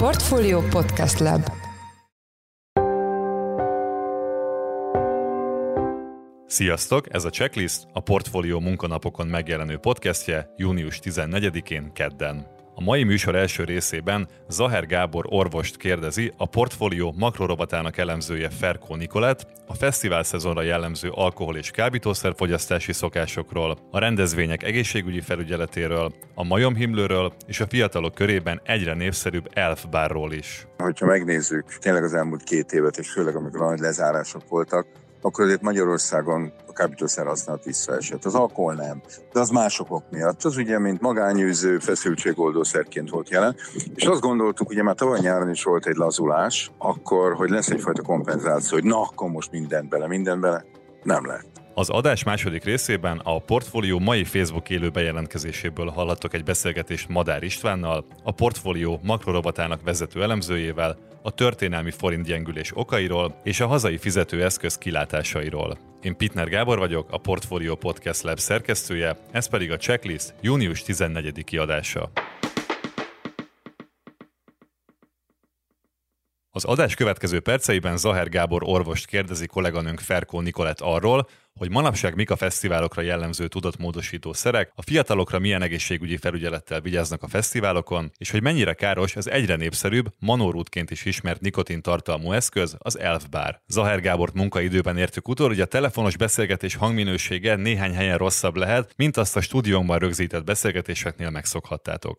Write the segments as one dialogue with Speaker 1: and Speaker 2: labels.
Speaker 1: Portfolio Podcast Lab
Speaker 2: Sziasztok! Ez a Checklist, a Portfolio munkanapokon megjelenő podcastje június 14-én kedden. A mai műsor első részében Zaher Gábor orvost kérdezi a portfólió makrorovatának elemzője Ferkó Nikolett, a fesztivál szezonra jellemző alkohol és kábítószerfogyasztási szokásokról, a rendezvények egészségügyi felügyeletéről, a majomhimlőről és a fiatalok körében egyre népszerűbb elf bárról is.
Speaker 3: Hogyha megnézzük tényleg az elmúlt két évet, és főleg amikor nagy lezárások voltak, akkor azért Magyarországon a kábítószer használat visszaesett. Az alkohol nem, de az mások miatt. Az ugye, mint magányűző, feszültségoldószerként volt jelen, és azt gondoltuk, ugye már tavaly nyáron is volt egy lazulás, akkor, hogy lesz egyfajta kompenzáció, hogy na, akkor most mindent bele, mindent bele. Nem lett.
Speaker 2: Az adás második részében a portfólió mai Facebook élő bejelentkezéséből hallhattok egy beszélgetést Madár Istvánnal, a portfólió makrorovatának vezető elemzőjével, a történelmi forint gyengülés okairól és a hazai fizetőeszköz kilátásairól. Én Pitner Gábor vagyok, a Portfolio Podcast Lab szerkesztője, ez pedig a Checklist június 14. kiadása. Az adás következő perceiben Zaher Gábor orvost kérdezi kolléganőnk Ferkó Nikolett arról, hogy manapság mik a fesztiválokra jellemző tudatmódosító szerek, a fiatalokra milyen egészségügyi felügyelettel vigyáznak a fesztiválokon, és hogy mennyire káros az egyre népszerűbb, manórútként is ismert nikotin tartalmú eszköz, az elfbár. Zaher Gábort munkaidőben értük utol, hogy a telefonos beszélgetés hangminősége néhány helyen rosszabb lehet, mint azt a stúdiónkban rögzített beszélgetéseknél megszokhattátok.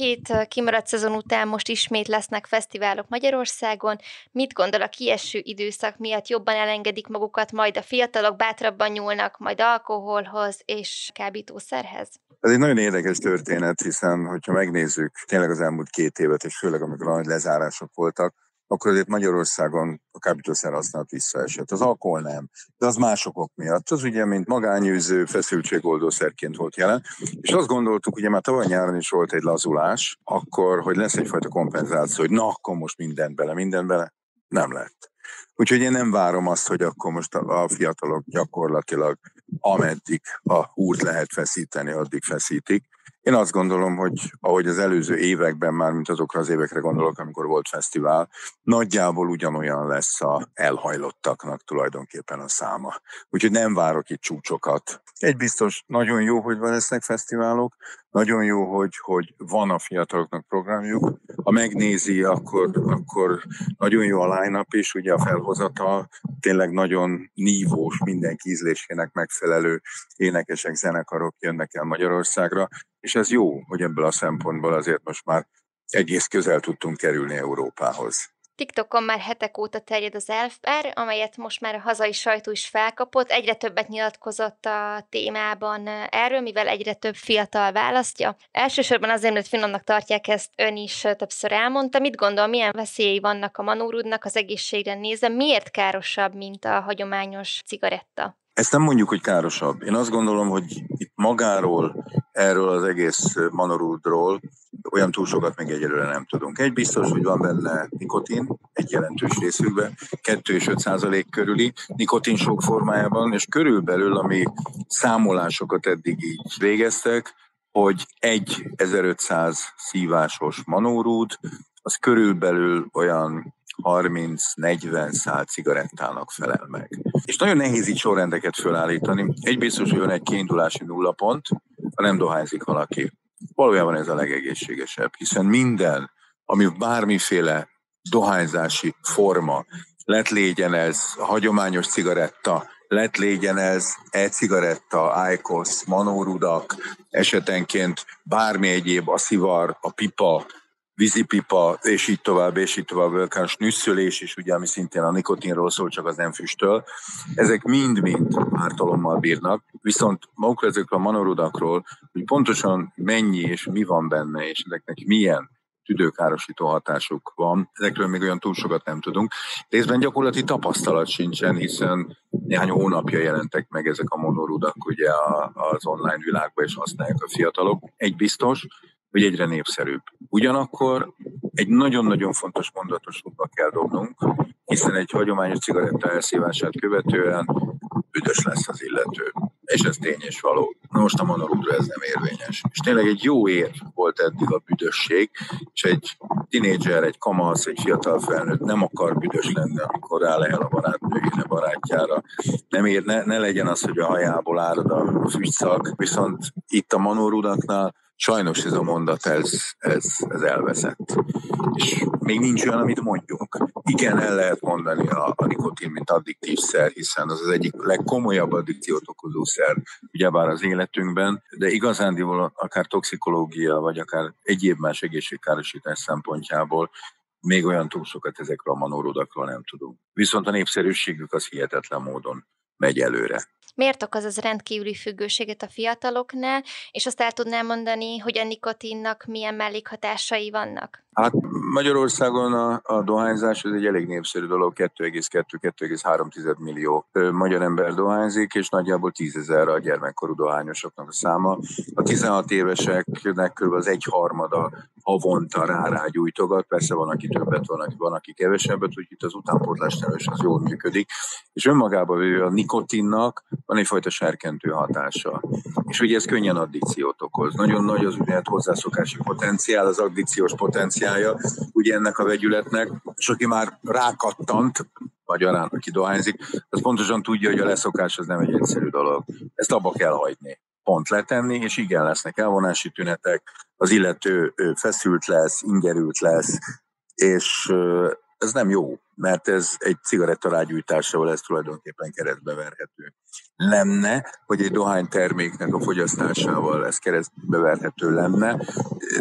Speaker 4: Két kimaradt szezon után most ismét lesznek fesztiválok Magyarországon. Mit gondol a kieső időszak miatt jobban elengedik magukat, majd a fiatalok bátrabban nyúlnak, majd alkoholhoz és kábítószerhez?
Speaker 3: Ez egy nagyon érdekes történet, hiszen hogyha megnézzük tényleg az elmúlt két évet, és főleg amikor nagy lezárások voltak, akkor azért Magyarországon a kábítószer használat visszaesett. Az alkohol nem, de az másokok miatt. Az ugye, mint magányűző, feszültségoldószerként volt jelen, és azt gondoltuk, ugye már tavaly nyáron is volt egy lazulás, akkor, hogy lesz egyfajta kompenzáció, hogy na, akkor most mindent bele, mindent bele. Nem lett. Úgyhogy én nem várom azt, hogy akkor most a fiatalok gyakorlatilag ameddig a húrt lehet feszíteni, addig feszítik. Én azt gondolom, hogy ahogy az előző években már, mint azokra az évekre gondolok, amikor volt fesztivál, nagyjából ugyanolyan lesz a elhajlottaknak tulajdonképpen a száma. Úgyhogy nem várok itt csúcsokat. Egy biztos, nagyon jó, hogy lesznek fesztiválok, nagyon jó, hogy, hogy van a fiataloknak programjuk. Ha megnézi, akkor, akkor nagyon jó a line is, ugye a felhozata tényleg nagyon nívós, mindenki ízlésének megfelelő énekesek, zenekarok jönnek el Magyarországra, és ez jó, hogy ebből a szempontból azért most már egész közel tudtunk kerülni Európához.
Speaker 4: TikTokon már hetek óta terjed az elfbár, amelyet most már a hazai sajtó is felkapott. Egyre többet nyilatkozott a témában erről, mivel egyre több fiatal választja. Elsősorban azért, mert finomnak tartják ezt, ön is többször elmondta. Mit gondol, milyen veszélyei vannak a manórudnak az egészségre nézve? Miért károsabb, mint a hagyományos cigaretta?
Speaker 3: Ezt nem mondjuk, hogy károsabb. Én azt gondolom, hogy itt magáról, erről az egész manorúdról olyan túl sokat még egyelőre nem tudunk. Egy biztos, hogy van benne nikotin, egy jelentős részükben, 2 és 5 százalék körüli nikotin sok formájában, és körülbelül, ami számolásokat eddig így végeztek, hogy egy 1500 szívásos manórút, az körülbelül olyan 30-40 szál cigarettának felel meg. És nagyon nehéz így sorrendeket felállítani. Egy biztos, hogy van egy kiindulási nullapont, ha nem dohányzik valaki. Valójában ez a legegészségesebb, hiszen minden, ami bármiféle dohányzási forma, lett légyen ez hagyományos cigaretta, lett légyen ez e-cigaretta, IQOS, manórudak, esetenként bármi egyéb, a szivar, a pipa, vízipipa, és így tovább, és így tovább, vulkános nüsszölés is, ugye, ami szintén a nikotinról szól, csak az nem füstöl. Ezek mind-mind ártalommal bírnak, viszont maguk ezekről a manorudakról, hogy pontosan mennyi és mi van benne, és ezeknek milyen tüdőkárosító hatásuk van. Ezekről még olyan túl sokat nem tudunk. Részben gyakorlati tapasztalat sincsen, hiszen néhány hónapja jelentek meg ezek a monorudak ugye az online világban, és használják a fiatalok. Egy biztos, hogy egyre népszerűbb. Ugyanakkor egy nagyon-nagyon fontos mondatosokba kell dobnunk, hiszen egy hagyományos cigaretta elszívását követően büdös lesz az illető. és ez tény és való. Most a Manorudra ez nem érvényes. És tényleg egy jó ér volt eddig a büdösség, és egy tinédzser, egy kamasz, egy fiatal felnőtt nem akar büdös lenni, amikor rálehel a barátnőjére, barátjára. Nem ér, ne, ne legyen az, hogy a hajából árad a fügyszak, viszont itt a Manorudaknál Sajnos ez a mondat, ez, ez, ez elveszett. És még nincs olyan, amit mondjunk. Igen, el lehet mondani a, a nikotin, mint addiktív szer, hiszen az az egyik legkomolyabb addikciót okozó szer, ugyebár az életünkben, de igazándiból akár toxikológia, vagy akár egyéb más egészségkárosítás szempontjából még olyan túl sokat ezekről a manorodakról nem tudunk. Viszont a népszerűségük az hihetetlen módon megy előre
Speaker 4: miért okoz az rendkívüli függőséget a fiataloknál, és azt el tudnám mondani, hogy a nikotinnak milyen mellékhatásai vannak?
Speaker 3: Hát Magyarországon a, a dohányzás ez egy elég népszerű dolog, 2,2-2,3 millió magyar ember dohányzik, és nagyjából 10 ezer a gyermekkorú dohányosoknak a száma. A 16 éveseknek kb. az egyharmada havonta rá, rá gyújtogat, persze van, aki többet, van, aki, van, aki kevesebbet, úgyhogy itt az utánpótlás terős az jól működik. És önmagában a nikotinnak van egyfajta serkentő hatása. És ugye ez könnyen addikciót okoz. Nagyon nagy az úgynevezett hozzászokási potenciál, az addikciós potenciálja ugye ennek a vegyületnek, és aki már rákattant, magyarán, aki dohányzik, az pontosan tudja, hogy a leszokás az nem egy egyszerű dolog. Ezt abba kell hagyni. Pont letenni, és igen, lesznek elvonási tünetek, az illető feszült lesz, ingerült lesz, és ez nem jó, mert ez egy cigaretta rágyújtásával ez tulajdonképpen keresztbe verhető. Lenne, hogy egy dohányterméknek a fogyasztásával ez keresztbe verhető lenne,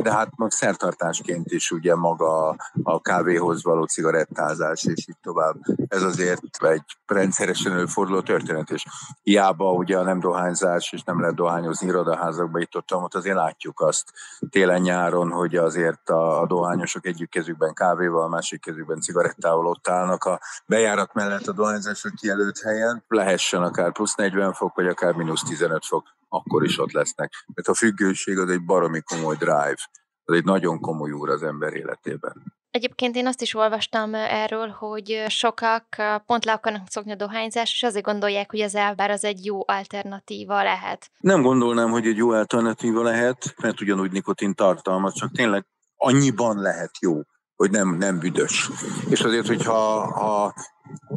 Speaker 3: de hát mag szertartásként is ugye maga a kávéhoz való cigarettázás, és így tovább. Ez azért egy rendszeresen előforduló történet, és hiába ugye a nem dohányzás, és nem lehet dohányozni irodaházakba itt ott, ott azért látjuk azt télen-nyáron, hogy azért a, a dohányosok egyik kezükben kávéval, a másik kezükben cigarettával ott állnak a bejárat mellett a dohányzások kijelölt helyen, lehessen akár plusz 40 fok, vagy akár mínusz 15 fok, akkor is ott lesznek. Mert a függőség az egy baromi komoly drive, az egy nagyon komoly úr az ember életében.
Speaker 4: Egyébként én azt is olvastam erről, hogy sokak pont le akarnak szokni a dohányzás, és azért gondolják, hogy az elbár az egy jó alternatíva lehet.
Speaker 3: Nem gondolnám, hogy egy jó alternatíva lehet, mert ugyanúgy nikotin tartalmaz, csak tényleg annyiban lehet jó hogy nem, nem büdös. És azért, hogyha ha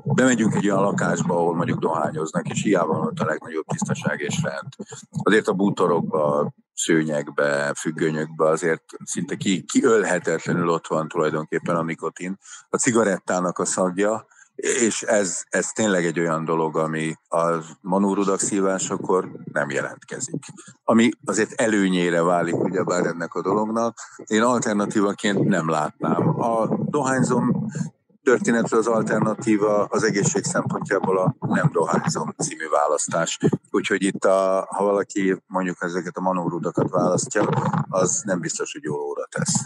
Speaker 3: bemegyünk egy olyan lakásba, ahol mondjuk dohányoznak, és hiába van ott a legnagyobb tisztaság és rend, azért a bútorokba, szőnyegbe, függönyökbe azért szinte ki, kiölhetetlenül ott van tulajdonképpen a nikotin. A cigarettának a szagja, és ez, ez tényleg egy olyan dolog, ami a manúrudak szívásakor nem jelentkezik. Ami azért előnyére válik ugyebár ennek a dolognak. Én alternatívaként nem látnám. A dohányzom történetre az alternatíva az egészség szempontjából a nem dohányzom című választás. Úgyhogy itt, a, ha valaki mondjuk ezeket a manórudakat választja, az nem biztos, hogy jó óra tesz.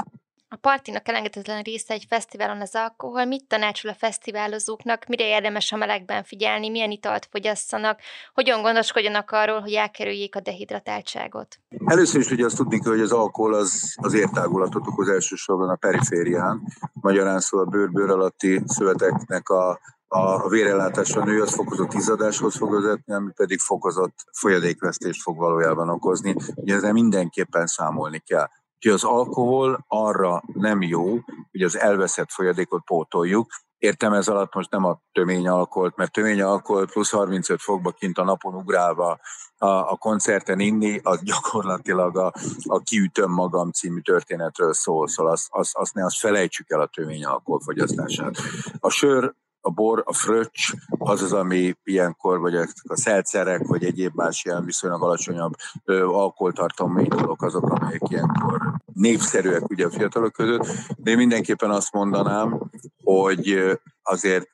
Speaker 4: A partinak elengedhetetlen része egy fesztiválon az alkohol. Mit tanácsol a fesztiválozóknak, mire érdemes a melegben figyelni, milyen italt fogyasszanak, hogyan gondoskodjanak arról, hogy elkerüljék a dehidratáltságot?
Speaker 3: Először is ugye azt tudni kell, hogy az alkohol az, az értágulatot okoz elsősorban a periférián, magyarán szó a bőr-bőr alatti szöveteknek a a vérellátása nő, az fokozott izzadáshoz fog vezetni, ami pedig fokozott folyadékvesztést fog valójában okozni. Ugye ezzel mindenképpen számolni kell. Úgyhogy az alkohol arra nem jó, hogy az elveszett folyadékot pótoljuk. Értem ez alatt most nem a tömény alkoholt, mert tömény alkoholt plusz 35 fokba kint a napon ugrálva a, a koncerten inni, az gyakorlatilag a, a Kiütöm magam című történetről szól, szóval azt, azt, azt ne azt felejtsük el a tömény alkoholfogyasztását. A sör a bor, a fröccs, az az, ami ilyenkor, vagy a szelcerek, vagy egyéb más ilyen viszonylag alacsonyabb alkoholtartalmú dolgok azok, amelyek ilyenkor népszerűek ugye a fiatalok között, de én mindenképpen azt mondanám, hogy azért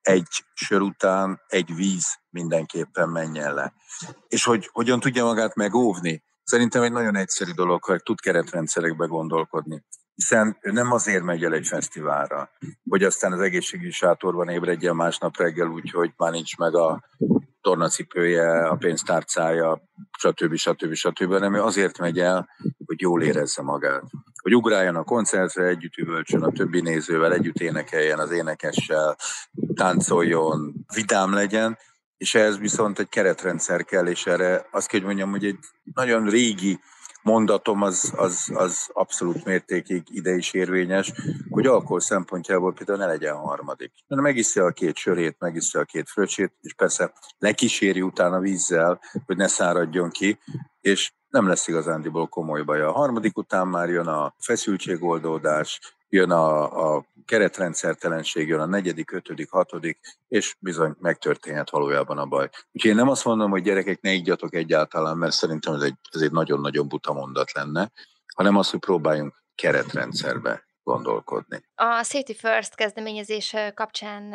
Speaker 3: egy sör után egy víz mindenképpen menjen le. És hogy hogyan tudja magát megóvni? Szerintem egy nagyon egyszerű dolog, hogy tud keretrendszerekbe gondolkodni hiszen nem azért megy el egy fesztiválra, hogy aztán az egészségügyi sátorban ébredjen másnap reggel úgy, hogy már nincs meg a tornacipője, a pénztárcája, stb. stb. stb. hanem ő azért megy el, hogy jól érezze magát. Hogy ugráljon a koncertre, együtt üvölcsön a többi nézővel, együtt énekeljen az énekessel, táncoljon, vidám legyen, és ehhez viszont egy keretrendszer kell, és erre azt kell, hogy mondjam, hogy egy nagyon régi mondatom az, az, az abszolút mértékig ide is érvényes, hogy alkohol szempontjából például ne legyen harmadik. Mert megiszja a két sörét, megiszja a két fröccsét, és persze lekíséri utána vízzel, hogy ne száradjon ki, és nem lesz igazándiból komoly baj. A harmadik után már jön a feszültségoldódás, jön a, a keretrendszertelenség, jön a negyedik, ötödik, hatodik, és bizony megtörténhet valójában a baj. Úgyhogy én nem azt mondom, hogy gyerekek ne igyatok egyáltalán, mert szerintem ez egy, ez egy nagyon-nagyon buta mondat lenne, hanem az, hogy próbáljunk keretrendszerbe gondolkodni.
Speaker 4: A Safety First kezdeményezés kapcsán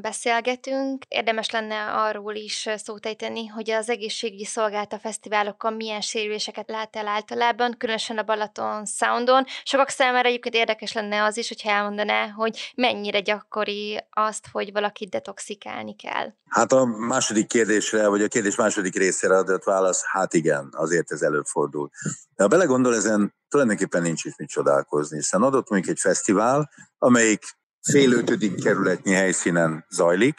Speaker 4: beszélgetünk. Érdemes lenne arról is szót ejteni, hogy az egészségügyi szolgálta fesztiválokon milyen sérüléseket lát el általában, különösen a Balaton Soundon. Sokak számára egyébként érdekes lenne az is, hogyha elmondaná, hogy mennyire gyakori azt, hogy valakit detoxikálni kell.
Speaker 3: Hát a második kérdésre, vagy a kérdés második részére adott válasz, hát igen, azért ez előfordul. De ha belegondol, ezen tulajdonképpen nincs is mit csodálkozni, hiszen adott mondjuk egy fesztivál, amelyik fél ötödik kerületnyi helyszínen zajlik,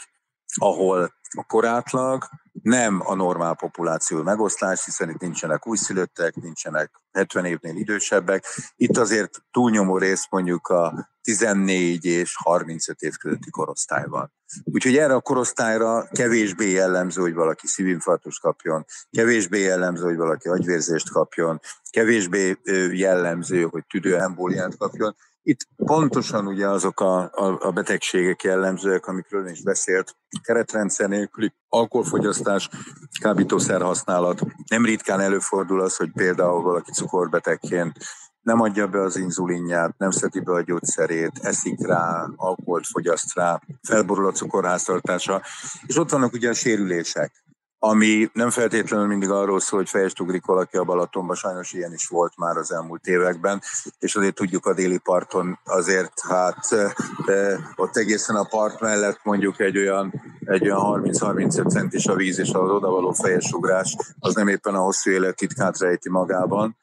Speaker 3: ahol a korátlag nem a normál populáció megosztás, hiszen itt nincsenek újszülöttek, nincsenek 70 évnél idősebbek. Itt azért túlnyomó rész mondjuk a 14 és 35 év közötti korosztályban. Úgyhogy erre a korosztályra kevésbé jellemző, hogy valaki szívinfarktust kapjon, kevésbé jellemző, hogy valaki agyvérzést kapjon, kevésbé jellemző, hogy tüdőembóliát kapjon. Itt pontosan ugye azok a, a, a betegségek jellemzőek, amikről is beszélt, keretrendszer nélküli alkoholfogyasztás, kábítószer használat. Nem ritkán előfordul az, hogy például valaki cukorbetegként nem adja be az inzulinját, nem szedi be a gyógyszerét, eszik rá, alkoholt fogyaszt rá, felborul a cukorháztartása, és ott vannak ugye a sérülések ami nem feltétlenül mindig arról szól, hogy fejest ugrik valaki a Balatonba, sajnos ilyen is volt már az elmúlt években, és azért tudjuk a déli parton azért, hát e, ott egészen a part mellett mondjuk egy olyan, egy olyan 30-35 centis a víz, és az odavaló fejes ugrás, az nem éppen a hosszú élet titkát rejti magában,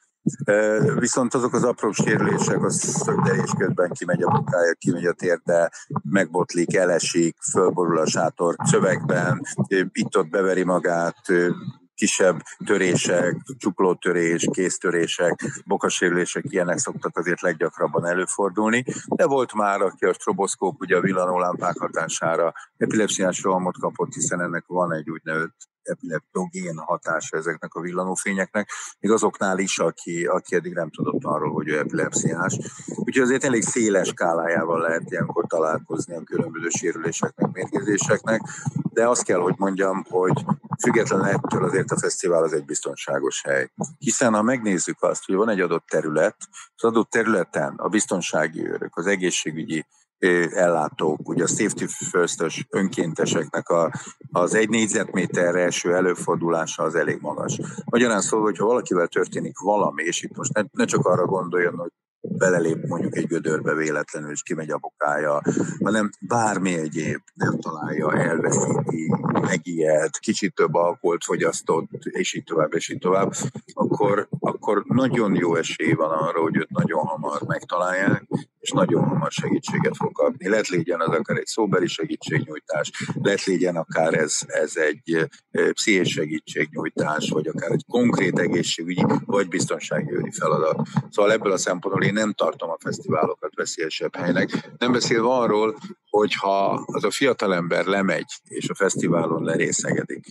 Speaker 3: Viszont azok az apró sérülések, az szögdelés közben kimegy a munkája, kimegy a térde, megbotlik, elesik, fölborul a sátor szövegben, itt-ott beveri magát, kisebb törések, csuklótörés, kéztörések, bokasérülések, ilyenek szoktak azért leggyakrabban előfordulni, de volt már, aki a stroboszkóp, ugye a villanólámpák hatására epilepsziás rohamot kapott, hiszen ennek van egy úgynevezett epileptogén hatása ezeknek a villanófényeknek, még azoknál is, aki, aki eddig nem tudott arról, hogy ő epilepsziás. Úgyhogy azért elég széles skálájával lehet ilyenkor találkozni a különböző sérüléseknek, mérgezéseknek, de azt kell, hogy mondjam, hogy független ettől azért a fesztivál az egy biztonságos hely. Hiszen ha megnézzük azt, hogy van egy adott terület, az adott területen a biztonsági őrök, az egészségügyi ellátók, ugye a safety first önkénteseknek a, az egy négyzetméterre eső előfordulása az elég magas. Magyarán szólva, hogyha valakivel történik valami, és itt most ne, ne csak arra gondoljon, hogy belelép mondjuk egy gödörbe véletlenül, és kimegy a bokája, hanem bármi egyéb nem találja, elveszíti, megijed, kicsit több alkoholt fogyasztott, és így tovább, és így tovább, akkor, akkor nagyon jó esély van arra, hogy őt nagyon hamar megtalálják, és nagyon hamar segítséget fog kapni. Lehet legyen az akár egy szóbeli segítségnyújtás, lehet legyen akár ez, ez egy pszichés segítségnyújtás, vagy akár egy konkrét egészségügyi vagy biztonsági feladat. Szóval ebből a szempontból én nem tartom a fesztiválokat veszélyesebb helynek. Nem beszélve arról, hogyha az a fiatalember lemegy, és a fesztiválon lerészegedik,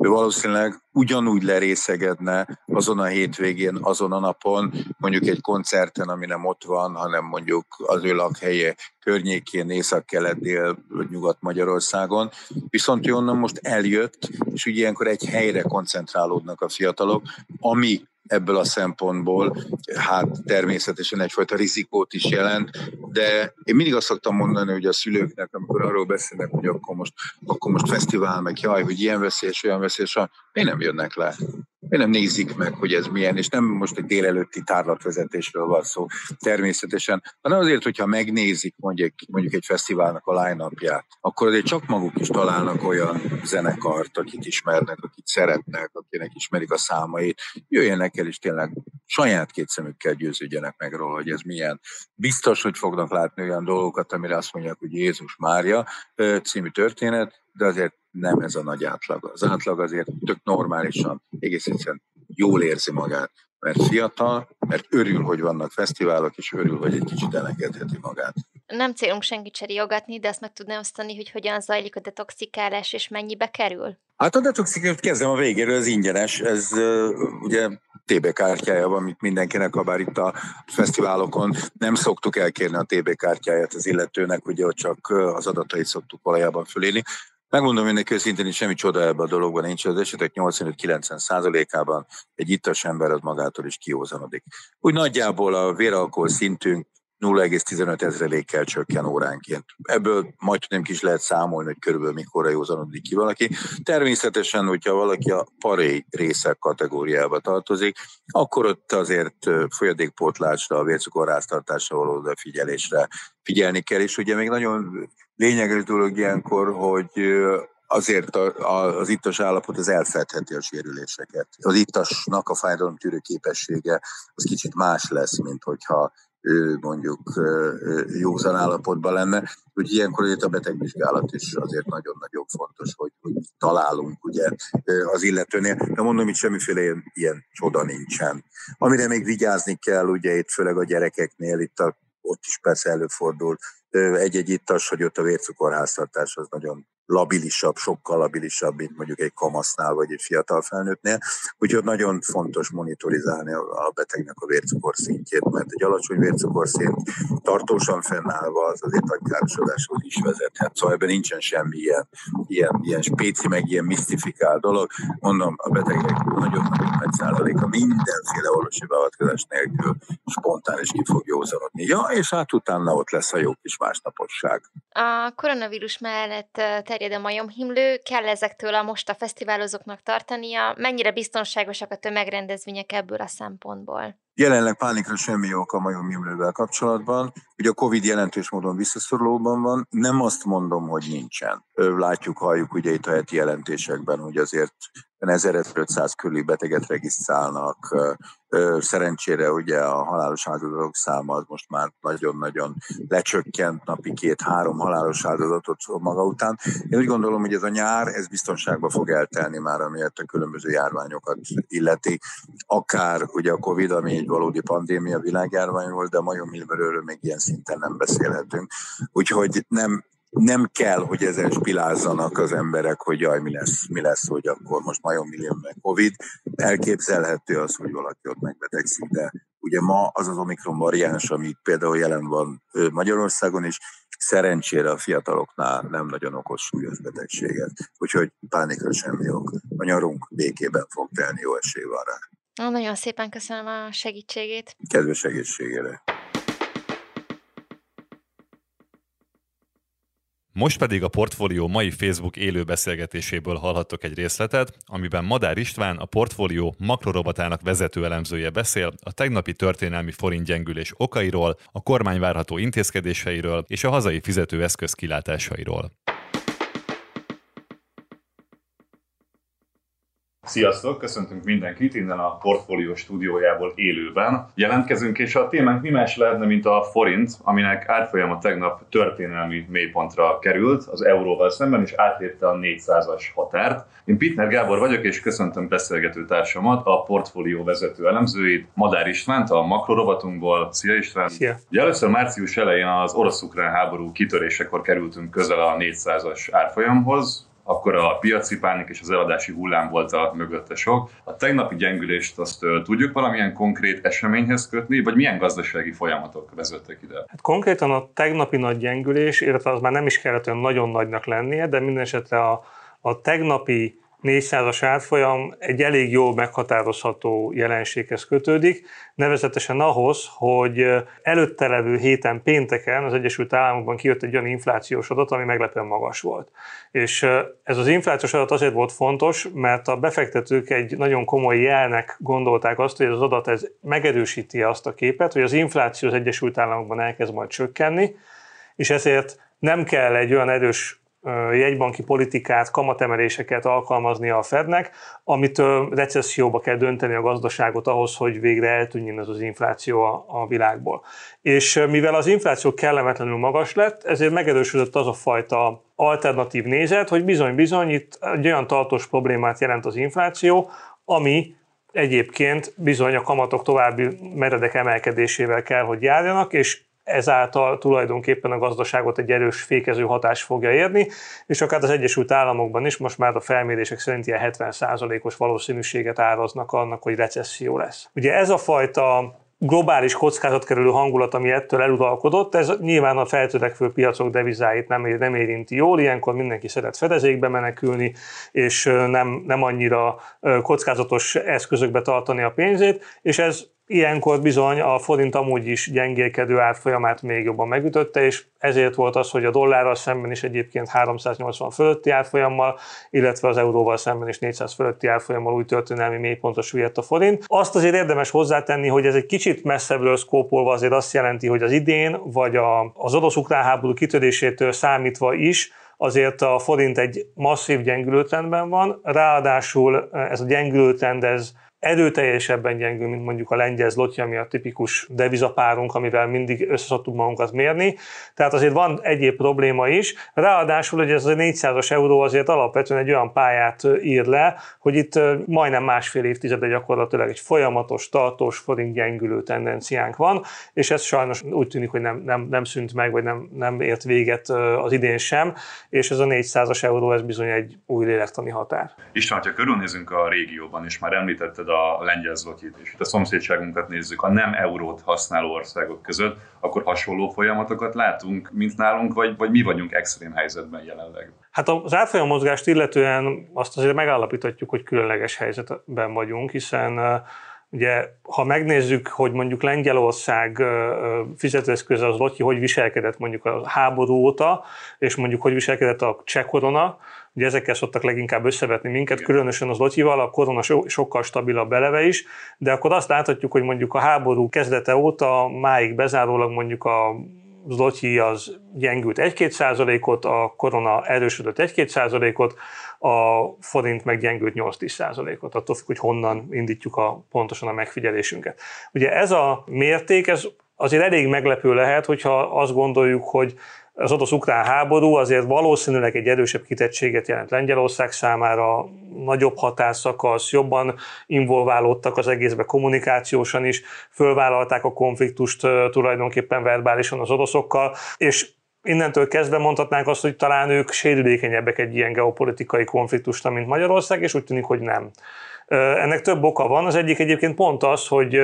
Speaker 3: ő valószínűleg ugyanúgy lerészegedne azon a hétvégén, azon a napon, mondjuk egy koncerten, ami nem ott van, hanem mondjuk az ő lakhelye környékén, észak-kelet-dél, nyugat-Magyarországon. Viszont ő onnan most eljött, és ugye ilyenkor egy helyre koncentrálódnak a fiatalok, ami ebből a szempontból, hát természetesen egyfajta rizikót is jelent, de én mindig azt szoktam mondani, hogy a szülőknek, amikor arról beszélnek, hogy akkor most, akkor most fesztivál, meg jaj, hogy ilyen veszélyes, olyan veszélyes, miért nem jönnek le? Nem nézik meg, hogy ez milyen, és nem most egy délelőtti tárlatvezetésről van szó természetesen, hanem azért, hogyha megnézik mondjuk, mondjuk egy fesztiválnak a line akkor azért csak maguk is találnak olyan zenekart, akit ismernek, akit szeretnek, akinek ismerik a számait, jöjjenek el, és tényleg saját két szemükkel győződjenek meg róla, hogy ez milyen. Biztos, hogy fognak látni olyan dolgokat, amire azt mondják, hogy Jézus Mária című történet, de azért nem ez a nagy átlag. Az átlag azért tök normálisan, egész egyszerűen jól érzi magát, mert fiatal, mert örül, hogy vannak fesztiválok, és örül, hogy egy kicsit elengedheti magát.
Speaker 4: Nem célunk senkit seriogatni, de azt meg tudná osztani, hogy hogyan zajlik a detoxikálás, és mennyibe kerül?
Speaker 3: Hát a detoxikálás kezdem a végéről, az ingyenes, ez uh, ugye TB kártyája van, mint mindenkinek, ha bár itt a fesztiválokon nem szoktuk elkérni a TB kártyáját az illetőnek, ugye csak az adatait szoktuk valójában fölélni. Megmondom önnek őszintén, hogy semmi csoda ebben a dologban nincs, az esetek 85-90 százalékában egy ittas ember az magától is kiózanodik. Úgy nagyjából a véralkohol szintünk 0,15 ezrelékkel csökken óránként. Ebből majd nem is lehet számolni, hogy körülbelül mikorra józanodik ki valaki. Természetesen, hogyha valaki a paré részek kategóriába tartozik, akkor ott azért folyadékpótlásra, a vércukorháztartásra való odafigyelésre figyelni kell, és ugye még nagyon lényeges dolog ilyenkor, hogy azért a, az ittas állapot az elfedheti a sérüléseket. Az ittasnak a fájdalomtűrő képessége az kicsit más lesz, mint hogyha ő mondjuk józan állapotban lenne. Úgyhogy ilyenkor a betegvizsgálat is azért nagyon-nagyon fontos, hogy, hogy találunk ugye az illetőnél. De mondom, itt semmiféle ilyen, ilyen csoda nincsen. Amire még vigyázni kell, ugye itt főleg a gyerekeknél, itt a, ott is persze előfordul egy-egy ittas, hogy ott a vércukorháztartás az nagyon labilisabb, sokkal labilisabb, mint mondjuk egy kamasznál vagy egy fiatal felnőttnél. Úgyhogy nagyon fontos monitorizálni a betegnek a vércukor szintjét, mert egy alacsony vércukorszint tartósan fennállva az azért agykárosodáshoz is vezethet. Szóval ebben nincsen semmi ilyen, ilyen, ilyen spéci, meg ilyen misztifikált dolog. Mondom, a betegek nagyon-nagyon nagy százaléka mindenféle orvosi beavatkozás nélkül spontán is ki fog józanodni. Ja, és hát utána ott lesz a jó kis másnaposság.
Speaker 4: A koronavírus mellett terjed a majomhimlő, kell ezektől a most a fesztiválozóknak tartania, mennyire biztonságosak a tömegrendezvények ebből a szempontból?
Speaker 3: Jelenleg pánikra semmi ok a majomhimlővel kapcsolatban. Ugye a Covid jelentős módon visszaszorulóban van. Nem azt mondom, hogy nincsen. Látjuk, halljuk ugye itt a heti jelentésekben, hogy azért 1500 körüli beteget regisztrálnak. Szerencsére ugye a halálos áldozatok száma az most már nagyon-nagyon lecsökkent napi két-három halálos áldozatot maga után. Én úgy gondolom, hogy ez a nyár, ez biztonságba fog eltelni már, amiért a különböző járványokat illeti. Akár ugye a Covid, ami egy valódi pandémia világjárvány volt, de a majomilmerőről még ilyen szinten nem beszélhetünk. Úgyhogy nem, nem kell, hogy ezen spilázzanak az emberek, hogy jaj, mi lesz, mi lesz, hogy akkor most majom millió meg Covid. Elképzelhető az, hogy valaki ott megbetegszik, de ugye ma az az Omikron variáns, ami például jelen van Magyarországon is, szerencsére a fiataloknál nem nagyon okos súlyos betegséget. Úgyhogy pánikra semmi ok. A nyarunk békében fog telni, jó esély van rá.
Speaker 4: Nagyon szépen köszönöm a segítségét.
Speaker 3: Kedves segítségére.
Speaker 2: Most pedig a portfólió mai Facebook élő beszélgetéséből hallhattok egy részletet, amiben Madár István, a portfólió makrorobotának vezető elemzője beszél a tegnapi történelmi forint gyengülés okairól, a kormány várható intézkedéseiről és a hazai fizetőeszköz kilátásairól. Sziasztok, köszöntünk mindenkit innen a Portfólió stúdiójából élőben. Jelentkezünk, és a témánk mi más lehetne, mint a forint, aminek árfolyama tegnap történelmi mélypontra került az euróval szemben, és átlépte a 400-as határt. Én Pitner Gábor vagyok, és köszöntöm beszélgető társamat, a portfólió vezető elemzőit, Madár Istvánt, a makrorovatunkból. Szia István!
Speaker 5: Szia!
Speaker 2: Ugye először március elején az orosz-ukrán háború kitörésekor kerültünk közel a 400-as árfolyamhoz, akkor a piaci pánik és az eladási hullám volt a mögötte sok. A tegnapi gyengülést azt tudjuk valamilyen konkrét eseményhez kötni, vagy milyen gazdasági folyamatok vezettek ide?
Speaker 5: Hát konkrétan a tegnapi nagy gyengülés, illetve az már nem is kellett olyan nagyon nagynak lennie, de minden esetre a, a tegnapi 400-as árfolyam egy elég jól meghatározható jelenséghez kötődik, nevezetesen ahhoz, hogy előtte levő héten pénteken az Egyesült Államokban kijött egy olyan inflációs adat, ami meglepően magas volt. És ez az inflációs adat azért volt fontos, mert a befektetők egy nagyon komoly jelnek gondolták azt, hogy az adat ez megerősíti azt a képet, hogy az infláció az Egyesült Államokban elkezd majd csökkenni, és ezért nem kell egy olyan erős jegybanki politikát, kamatemeléseket alkalmaznia a Fednek, amitől recesszióba kell dönteni a gazdaságot ahhoz, hogy végre eltűnjön ez az infláció a, a világból. És mivel az infláció kellemetlenül magas lett, ezért megerősödött az a fajta alternatív nézet, hogy bizony-bizony itt egy olyan tartós problémát jelent az infláció, ami egyébként bizony a kamatok további meredek emelkedésével kell, hogy járjanak, és ezáltal tulajdonképpen a gazdaságot egy erős fékező hatás fogja érni, és akár az Egyesült Államokban is most már a felmérések szerint ilyen 70%-os valószínűséget áraznak annak, hogy recesszió lesz. Ugye ez a fajta globális kockázatkerülő hangulat, ami ettől eluralkodott, ez nyilván a feltörekvő piacok devizáit nem, nem érinti jól, ilyenkor mindenki szeret fedezékbe menekülni, és nem, nem annyira kockázatos eszközökbe tartani a pénzét, és ez Ilyenkor bizony a forint amúgy is gyengélkedő árfolyamát még jobban megütötte, és ezért volt az, hogy a dollárral szemben is egyébként 380 fölötti árfolyammal, illetve az euróval szemben is 400 fölötti árfolyammal új történelmi mélypontos süllyedt a forint. Azt azért érdemes hozzátenni, hogy ez egy kicsit messzebbről szkópolva azért azt jelenti, hogy az idén, vagy a, az orosz-ukrán háború kitörésétől számítva is azért a forint egy masszív gyengülőtrendben van, ráadásul ez a gyengülőtrend ez erőteljesebben gyengül, mint mondjuk a lengyel zlotja, ami a tipikus devizapárunk, amivel mindig összeszoktuk magunkat mérni. Tehát azért van egyéb probléma is. Ráadásul, hogy ez a 400-as euró azért alapvetően egy olyan pályát ír le, hogy itt majdnem másfél évtizede gyakorlatilag egy folyamatos, tartós forint gyengülő tendenciánk van, és ez sajnos úgy tűnik, hogy nem, nem, nem szűnt meg, vagy nem, nem ért véget az idén sem, és ez a 400-as euró, ez bizony egy új lélektani határ.
Speaker 2: István, ha körülnézünk a régióban, és már említetted a lengyel zlotyit, és itt a szomszédságunkat nézzük, a nem eurót használó országok között, akkor hasonló folyamatokat látunk, mint nálunk, vagy, vagy mi vagyunk extrém helyzetben jelenleg?
Speaker 5: Hát az árfolyam mozgást illetően azt azért megállapíthatjuk, hogy különleges helyzetben vagyunk, hiszen Ugye, ha megnézzük, hogy mondjuk Lengyelország fizetőeszköze az Lotyi hogy viselkedett mondjuk a háború óta, és mondjuk hogy viselkedett a cseh korona, Ugye ezekkel szoktak leginkább összevetni minket, különösen az Lotyival, a korona so, sokkal stabilabb eleve is, de akkor azt láthatjuk, hogy mondjuk a háború kezdete óta máig bezárólag mondjuk a Zlotyi az gyengült 1-2 százalékot, a korona erősödött 1-2 százalékot, a forint meg gyengült 8-10 százalékot, attól függ, hogy honnan indítjuk a, pontosan a megfigyelésünket. Ugye ez a mérték, ez azért elég meglepő lehet, hogyha azt gondoljuk, hogy az orosz-ukrán háború azért valószínűleg egy erősebb kitettséget jelent Lengyelország számára, nagyobb határszakasz, jobban involválódtak az egészbe kommunikációsan is, fölvállalták a konfliktust tulajdonképpen verbálisan az oroszokkal, és Innentől kezdve mondhatnánk azt, hogy talán ők sérülékenyebbek egy ilyen geopolitikai konfliktusra, mint Magyarország, és úgy tűnik, hogy nem. Ennek több oka van. Az egyik egyébként pont az, hogy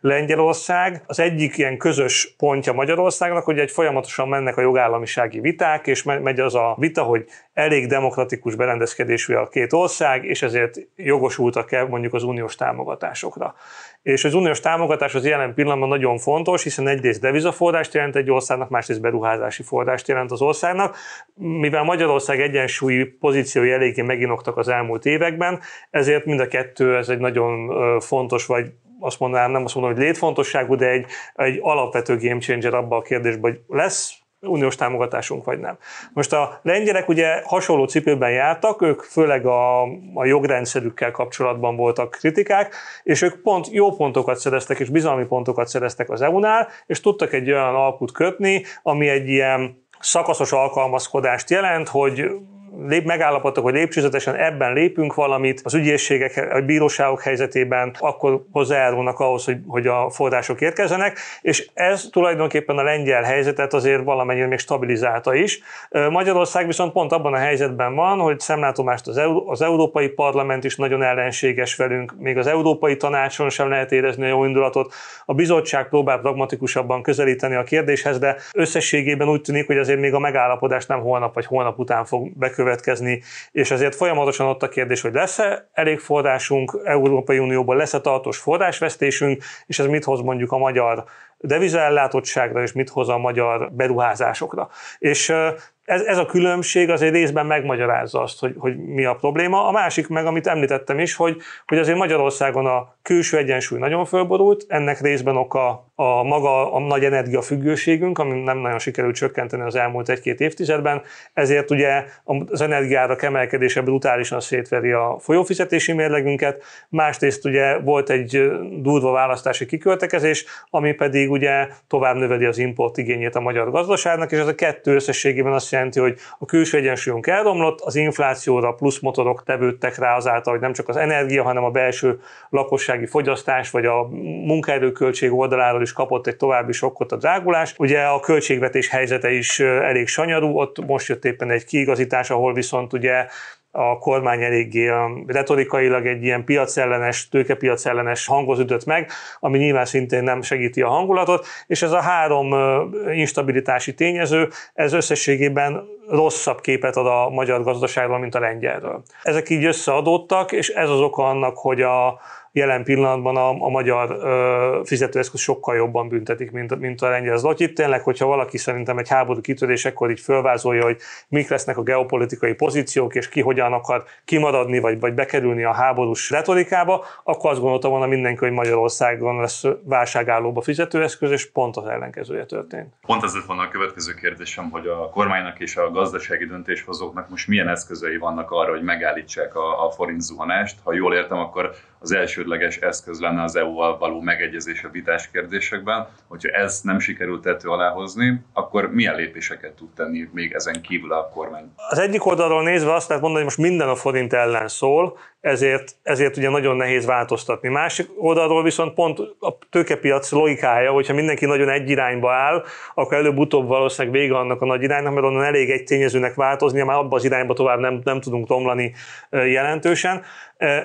Speaker 5: Lengyelország az egyik ilyen közös pontja Magyarországnak, hogy egy folyamatosan mennek a jogállamisági viták, és megy az a vita, hogy elég demokratikus berendezkedésű a két ország, és ezért jogosultak-e mondjuk az uniós támogatásokra. És az uniós támogatás az jelen pillanatban nagyon fontos, hiszen egyrészt devizaforrást jelent egy országnak, másrészt beruházási forrást jelent az országnak. Mivel Magyarország egyensúlyi pozíciói eléggé meginoktak az elmúlt években, ezért mind a kettő ez egy nagyon fontos, vagy azt mondanám, nem azt mondom, hogy létfontosságú, de egy, egy alapvető game changer abban a kérdésben, hogy lesz uniós támogatásunk, vagy nem. Most a lengyelek ugye hasonló cipőben jártak, ők főleg a, a jogrendszerükkel kapcsolatban voltak kritikák, és ők pont jó pontokat szereztek, és bizalmi pontokat szereztek az EU-nál, és tudtak egy olyan alkut kötni, ami egy ilyen szakaszos alkalmazkodást jelent, hogy lép, megállapodtak, hogy lépcsőzetesen ebben lépünk valamit, az ügyészségek, a bíróságok helyzetében akkor hozzájárulnak ahhoz, hogy, hogy a források érkezzenek, és ez tulajdonképpen a lengyel helyzetet azért valamennyire még stabilizálta is. Magyarország viszont pont abban a helyzetben van, hogy szemlátomást az, Euró- az Európai Parlament is nagyon ellenséges velünk, még az Európai Tanácson sem lehet érezni a jó indulatot. A bizottság próbál pragmatikusabban közelíteni a kérdéshez, de összességében úgy tűnik, hogy azért még a megállapodás nem holnap vagy holnap után fog bekövetkezni bekövetkezni, és ezért folyamatosan ott a kérdés, hogy lesz-e elég forrásunk Európai Unióból, lesz-e tartós forrásvesztésünk, és ez mit hoz mondjuk a magyar devizaellátottságra, és mit hoz a magyar beruházásokra. És ez, ez a különbség azért részben megmagyarázza azt, hogy, hogy mi a probléma. A másik meg, amit említettem is, hogy, hogy azért Magyarországon a külső egyensúly nagyon fölborult, ennek részben oka a maga a nagy energiafüggőségünk, ami nem nagyon sikerült csökkenteni az elmúlt egy-két évtizedben, ezért ugye az energiára emelkedése brutálisan szétveri a folyófizetési mérlegünket, másrészt ugye volt egy durva választási kiköltekezés, ami pedig ugye tovább növeli az import igényét a magyar gazdaságnak, és ez a kettő összességében azt jelenti, hogy a külső egyensúlyunk elromlott, az inflációra plusz motorok tevődtek rá azáltal, hogy nem csak az energia, hanem a belső lakossági fogyasztás, vagy a munkaerőköltség oldaláról is kapott egy további sokkot a drágulás. Ugye a költségvetés helyzete is elég sanyarú, ott most jött éppen egy kiigazítás, ahol viszont ugye a kormány eléggé retorikailag egy ilyen piacellenes, tőkepiacellenes hangot ütött meg, ami nyilván szintén nem segíti a hangulatot, és ez a három instabilitási tényező, ez összességében rosszabb képet ad a magyar gazdaságról, mint a lengyelről. Ezek így összeadódtak, és ez az oka annak, hogy a, jelen pillanatban a, a magyar ö, fizetőeszköz sokkal jobban büntetik, mint, mint a lengyel zlotyit. Tényleg, hogyha valaki szerintem egy háború kitörésekor így fölvázolja, hogy mik lesznek a geopolitikai pozíciók, és ki hogyan akar kimaradni, vagy, vagy bekerülni a háborús retorikába, akkor azt gondolta volna mindenki, hogy Magyarországon lesz válságállóba fizetőeszköz, és pont az ellenkezője történt.
Speaker 2: Pont ez lett volna a következő kérdésem, hogy a kormánynak és a gazdasági döntéshozóknak most milyen eszközei vannak arra, hogy megállítsák a, a forint zuhanást. Ha jól értem, akkor az elsődleges eszköz lenne az EU-val való megegyezés a vitás kérdésekben. Hogyha ez nem sikerült tető alá hozni, akkor milyen lépéseket tud tenni még ezen kívül a kormány?
Speaker 5: Az egyik oldalról nézve azt lehet mondani, hogy most minden a forint ellen szól, ezért, ezért ugye nagyon nehéz változtatni. Másik oldalról viszont pont a tőkepiac logikája, hogyha mindenki nagyon egy irányba áll, akkor előbb-utóbb valószínűleg vége annak a nagy iránynak, mert onnan elég egy tényezőnek változni, már abban az irányba tovább nem, nem tudunk romlani jelentősen.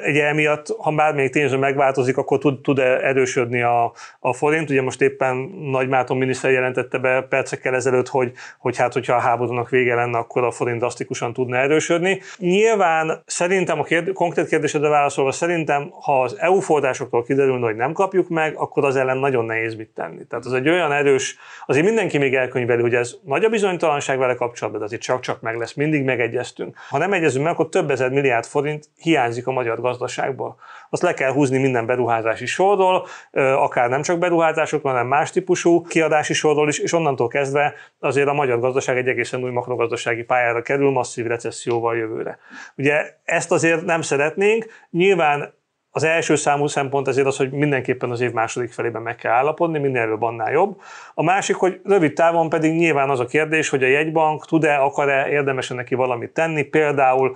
Speaker 5: Ugye emiatt, ha bármelyik tényező megváltozik, akkor tud, tud erősödni a, a forint. Ugye most éppen Nagy Márton miniszter jelentette be percekkel ezelőtt, hogy, hogy hát, hogyha a háborúnak vége lenne, akkor a forint drasztikusan tudna erősödni. Nyilván szerintem a kérd, konkrét kérdésedre válaszolva, szerintem, ha az EU forrásoktól kiderülne, hogy nem kapjuk meg, akkor az ellen nagyon nehéz mit tenni. Tehát az egy olyan erős, azért mindenki még elkönyveli, hogy ez nagy a bizonytalanság vele kapcsolatban, de azért csak-csak meg lesz, mindig megegyeztünk. Ha nem egyezünk meg, akkor több ezer milliárd forint hiányzik a magyar magyar gazdaságból. Azt le kell húzni minden beruházási sorról, akár nem csak beruházásokról, hanem más típusú kiadási sorról is, és onnantól kezdve azért a magyar gazdaság egy egészen új makrogazdasági pályára kerül masszív recesszióval jövőre. Ugye ezt azért nem szeretnénk, nyilván az első számú szempont ezért az, hogy mindenképpen az év második felében meg kell állapodni, minél előbb annál jobb. A másik, hogy rövid távon pedig nyilván az a kérdés, hogy a jegybank tud-e, akar-e, érdemesen neki valamit tenni, például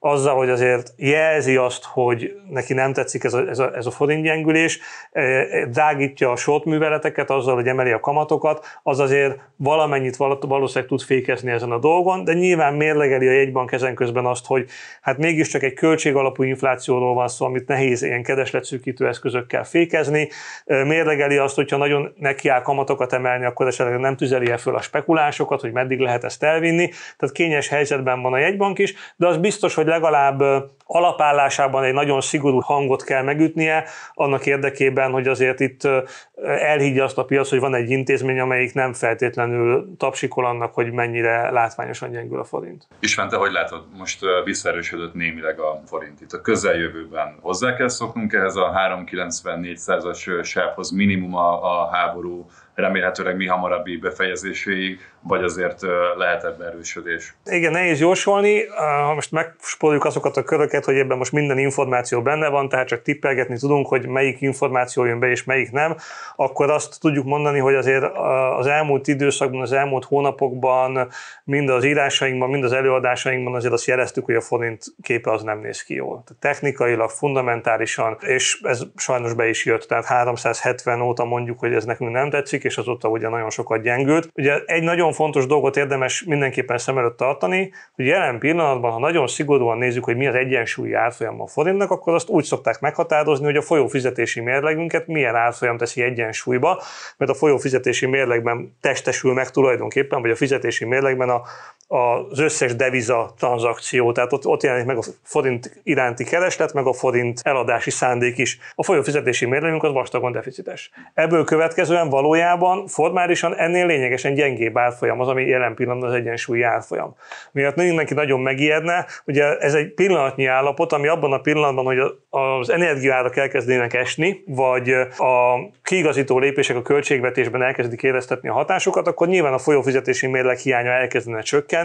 Speaker 5: azzal, hogy azért jelzi azt, hogy neki nem tetszik ez a, ez a, ez a forintgyengülés, e, drágítja a short műveleteket azzal, hogy emeli a kamatokat, az azért valamennyit valószínűleg tud fékezni ezen a dolgon, de nyilván mérlegeli a jegybank ezen közben azt, hogy hát mégiscsak egy költségalapú inflációról van szó, amit nehéz ilyen kedesletszűkítő eszközökkel fékezni, e, mérlegeli azt, hogyha nagyon nekiáll kamatokat emelni, akkor esetleg nem tüzeli el föl a spekulásokat, hogy meddig lehet ezt elvinni, tehát kényes helyzetben van a jegybank is, de az biztos, hogy legalább alapállásában egy nagyon szigorú hangot kell megütnie, annak érdekében, hogy azért itt elhiggye azt a piac, hogy van egy intézmény, amelyik nem feltétlenül tapsikol annak, hogy mennyire látványosan gyengül a forint.
Speaker 2: István, te hogy látod, most visszaerősödött némileg a forint itt a közeljövőben. Hozzá kell szoknunk ehhez a 3,94-as sávhoz minimum a, a háború remélhetőleg mi hamarabbi befejezéséig, vagy azért lehet ebben erősödés?
Speaker 5: Igen, nehéz jósolni. Ha most megspóroljuk azokat a köröket, hogy ebben most minden információ benne van, tehát csak tippelgetni tudunk, hogy melyik információ jön be és melyik nem, akkor azt tudjuk mondani, hogy azért az elmúlt időszakban, az elmúlt hónapokban, mind az írásainkban, mind az előadásainkban azért azt jeleztük, hogy a forint képe az nem néz ki jól. Tehát technikailag, fundamentálisan, és ez sajnos be is jött, tehát 370 óta mondjuk, hogy ez nekünk nem tetszik, és azóta ugye nagyon sokat gyengült. Ugye egy nagyon fontos dolgot érdemes mindenképpen szem előtt tartani, hogy jelen pillanatban, ha nagyon szigorúan nézzük, hogy mi az egyensúlyi árfolyam a forintnak, akkor azt úgy szokták meghatározni, hogy a folyófizetési mérlegünket milyen árfolyam teszi egyensúlyba, mert a folyófizetési mérlegben testesül meg tulajdonképpen, vagy a fizetési mérlegben a az összes deviza tranzakció, tehát ott, ott jelenik meg a forint iránti kereslet, meg a forint eladási szándék is. A folyófizetési mérlegünk az vastagon deficites. Ebből következően valójában formálisan ennél lényegesen gyengébb árfolyam az, ami jelen pillanatban az egyensúlyi árfolyam. Miatt mindenki nagyon megijedne, ugye ez egy pillanatnyi állapot, ami abban a pillanatban, hogy az energiaárak elkezdenek esni, vagy a kiigazító lépések a költségvetésben elkezdik éreztetni a hatásokat, akkor nyilván a folyófizetési mérleg hiánya elkezdene csökkenni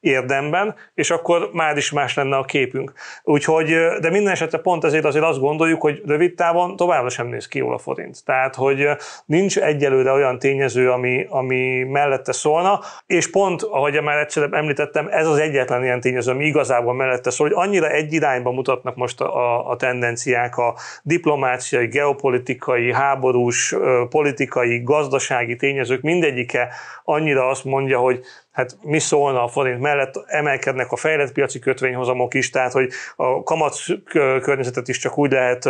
Speaker 5: érdemben, és akkor már is más lenne a képünk. Úgyhogy, de minden esetre pont ezért azért azt gondoljuk, hogy rövid távon továbbra sem néz ki jól a forint. Tehát, hogy nincs egyelőre olyan tényező, ami, ami mellette szólna, és pont, ahogy már egyszer említettem, ez az egyetlen ilyen tényező, ami igazából mellette szól, hogy annyira egy irányba mutatnak most a, a tendenciák, a diplomáciai, geopolitikai, háborús, politikai, gazdasági tényezők mindegyike annyira azt mondja, hogy hát mi szólna a forint mellett, emelkednek a fejlett piaci kötvényhozamok is, tehát hogy a kamat környezetet is csak úgy lehet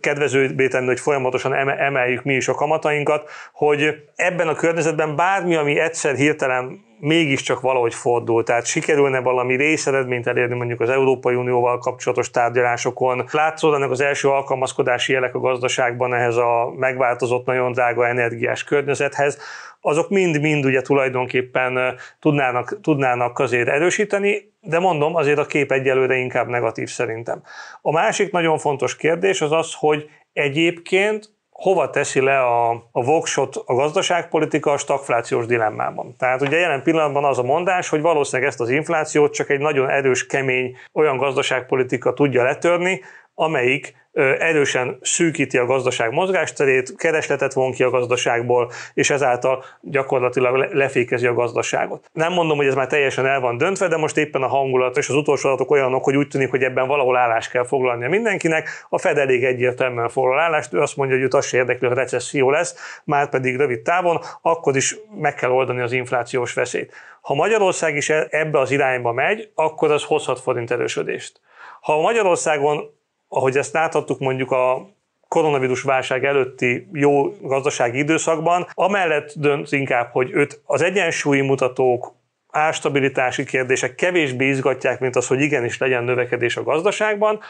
Speaker 5: kedvezőbbé tenni, hogy folyamatosan emeljük mi is a kamatainkat, hogy ebben a környezetben bármi, ami egyszer hirtelen mégiscsak valahogy fordul. Tehát sikerülne valami részeredményt elérni mondjuk az Európai Unióval kapcsolatos tárgyalásokon. Látszódnak az első alkalmazkodási jelek a gazdaságban ehhez a megváltozott, nagyon drága energiás környezethez, azok mind-mind ugye tulajdonképpen tudnának, tudnának azért erősíteni, de mondom, azért a kép egyelőre inkább negatív szerintem. A másik nagyon fontos kérdés az az, hogy egyébként hova teszi le a, a voksot a gazdaságpolitika a stagflációs dilemmában. Tehát ugye jelen pillanatban az a mondás, hogy valószínűleg ezt az inflációt csak egy nagyon erős, kemény olyan gazdaságpolitika tudja letörni, amelyik erősen szűkíti a gazdaság mozgásterét, keresletet von ki a gazdaságból, és ezáltal gyakorlatilag lefékezi a gazdaságot. Nem mondom, hogy ez már teljesen el van döntve, de most éppen a hangulat és az utolsó adatok olyanok, hogy úgy tűnik, hogy ebben valahol állást kell foglalnia mindenkinek. A Fed elég egyértelműen foglal állást, ő azt mondja, hogy őt az se érdekli, hogy recesszió lesz, már pedig rövid távon, akkor is meg kell oldani az inflációs veszélyt. Ha Magyarország is e- ebbe az irányba megy, akkor az hozhat forint erősödést. Ha Magyarországon ahogy ezt láthattuk mondjuk a koronavírus válság előtti jó gazdasági időszakban, amellett dönt inkább, hogy őt az egyensúlyi mutatók, árstabilitási kérdések kevésbé izgatják, mint az, hogy igenis legyen növekedés a gazdaságban,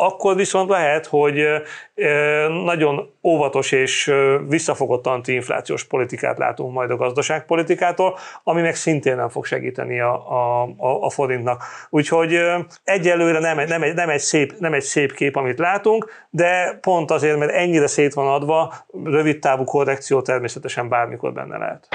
Speaker 5: akkor viszont lehet, hogy nagyon óvatos és visszafogott antiinflációs politikát látunk majd a gazdaságpolitikától, ami meg szintén nem fog segíteni a, a, a forintnak. Úgyhogy egyelőre nem, nem, egy, nem, egy szép, nem egy szép kép, amit látunk, de pont azért, mert ennyire szét van adva, rövid távú korrekció természetesen bármikor benne lehet.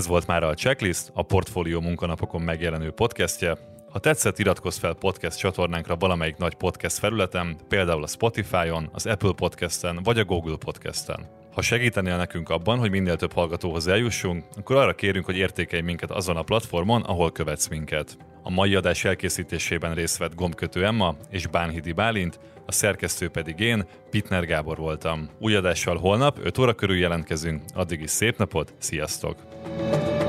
Speaker 2: Ez volt már a Checklist, a Portfólió munkanapokon megjelenő podcastje. Ha tetszett, iratkozz fel podcast csatornánkra valamelyik nagy podcast felületen, például a Spotify-on, az Apple Podcast-en vagy a Google Podcast-en. Ha segítenél nekünk abban, hogy minél több hallgatóhoz eljussunk, akkor arra kérünk, hogy értékelj minket azon a platformon, ahol követsz minket. A mai adás elkészítésében részt vett Gombkötő Emma és Bánhidi Bálint, a szerkesztő pedig én, Pitner Gábor voltam. Új adással holnap 5 óra körül jelentkezünk, addig is szép napot, sziasztok! Thank you.